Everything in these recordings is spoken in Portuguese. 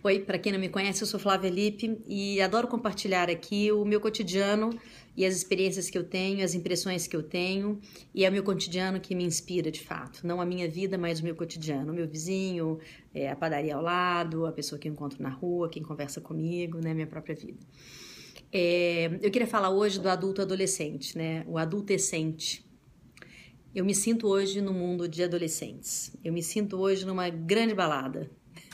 Oi, para quem não me conhece, eu sou Flávia Lippe e adoro compartilhar aqui o meu cotidiano e as experiências que eu tenho, as impressões que eu tenho, e é o meu cotidiano que me inspira de fato. Não a minha vida, mas o meu cotidiano. O meu vizinho, é, a padaria ao lado, a pessoa que eu encontro na rua, quem conversa comigo, né, minha própria vida. É, eu queria falar hoje do adulto adolescente, né, o adultescente. Eu me sinto hoje no mundo de adolescentes. Eu me sinto hoje numa grande balada,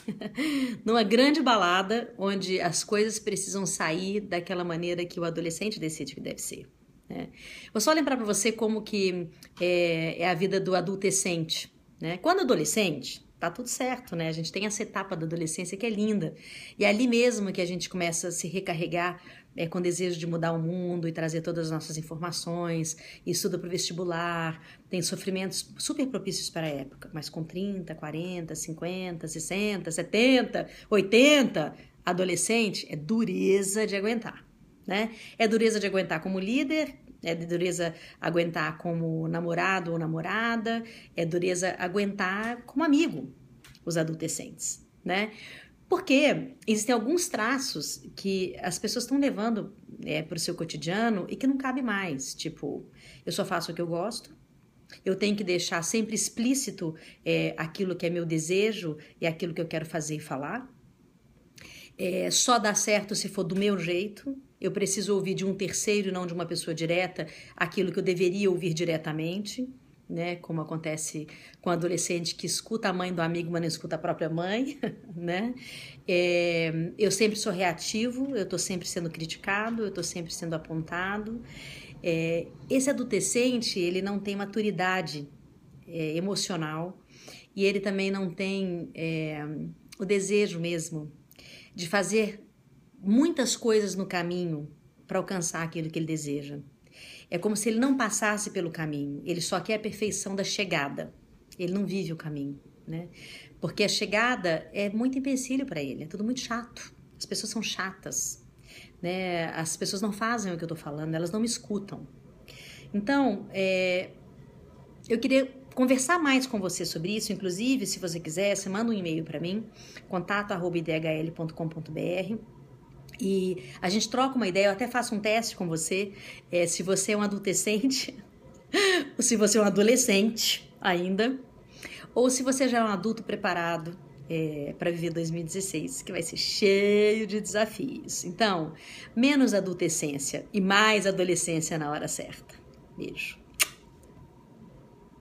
numa grande balada onde as coisas precisam sair daquela maneira que o adolescente decide que deve ser. Né? Vou só lembrar para você como que é, é, a vida do adolescente. Né? Quando adolescente, tá tudo certo, né? A gente tem essa etapa da adolescência que é linda. E é ali mesmo que a gente começa a se recarregar é, com desejo de mudar o mundo e trazer todas as nossas informações, estuda para o vestibular, tem sofrimentos super propícios para a época, mas com 30, 40, 50, 60, 70, 80, adolescente, é dureza de aguentar. Né? É dureza de aguentar como líder, é dureza aguentar como namorado ou namorada, é dureza aguentar como amigo os adolescentes, né? Porque existem alguns traços que as pessoas estão levando é, para o seu cotidiano e que não cabe mais. Tipo, eu só faço o que eu gosto, eu tenho que deixar sempre explícito é, aquilo que é meu desejo e aquilo que eu quero fazer e falar. É, só dá certo se for do meu jeito. Eu preciso ouvir de um terceiro, não de uma pessoa direta, aquilo que eu deveria ouvir diretamente né? Como acontece com adolescente que escuta a mãe do amigo, mas não escuta a própria mãe, né? É, eu sempre sou reativo, eu estou sempre sendo criticado, eu estou sempre sendo apontado. É, esse adolescente, ele não tem maturidade é, emocional e ele também não tem o desejo mesmo de fazer muitas coisas no caminho para alcançar aquilo que ele deseja. É como se ele não passasse pelo caminho, ele só quer a perfeição da chegada. Ele não vive o caminho, né? Porque a chegada é muito empecilho para ele, é tudo muito chato. As pessoas são chatas, né? As pessoas não fazem o que eu tô falando, elas não me escutam. Então, é, eu queria conversar mais com você sobre isso, inclusive, se você quiser, você manda um e-mail para mim, contato@idhl.com.br e a gente troca uma ideia, eu até faço um teste com você, é, se você é um adolescente, ou se você é um adolescente ainda, ou se você já é um adulto preparado é, para viver 2016, que vai ser cheio de desafios. Então, menos adolescência e mais adolescência na hora certa. Beijo.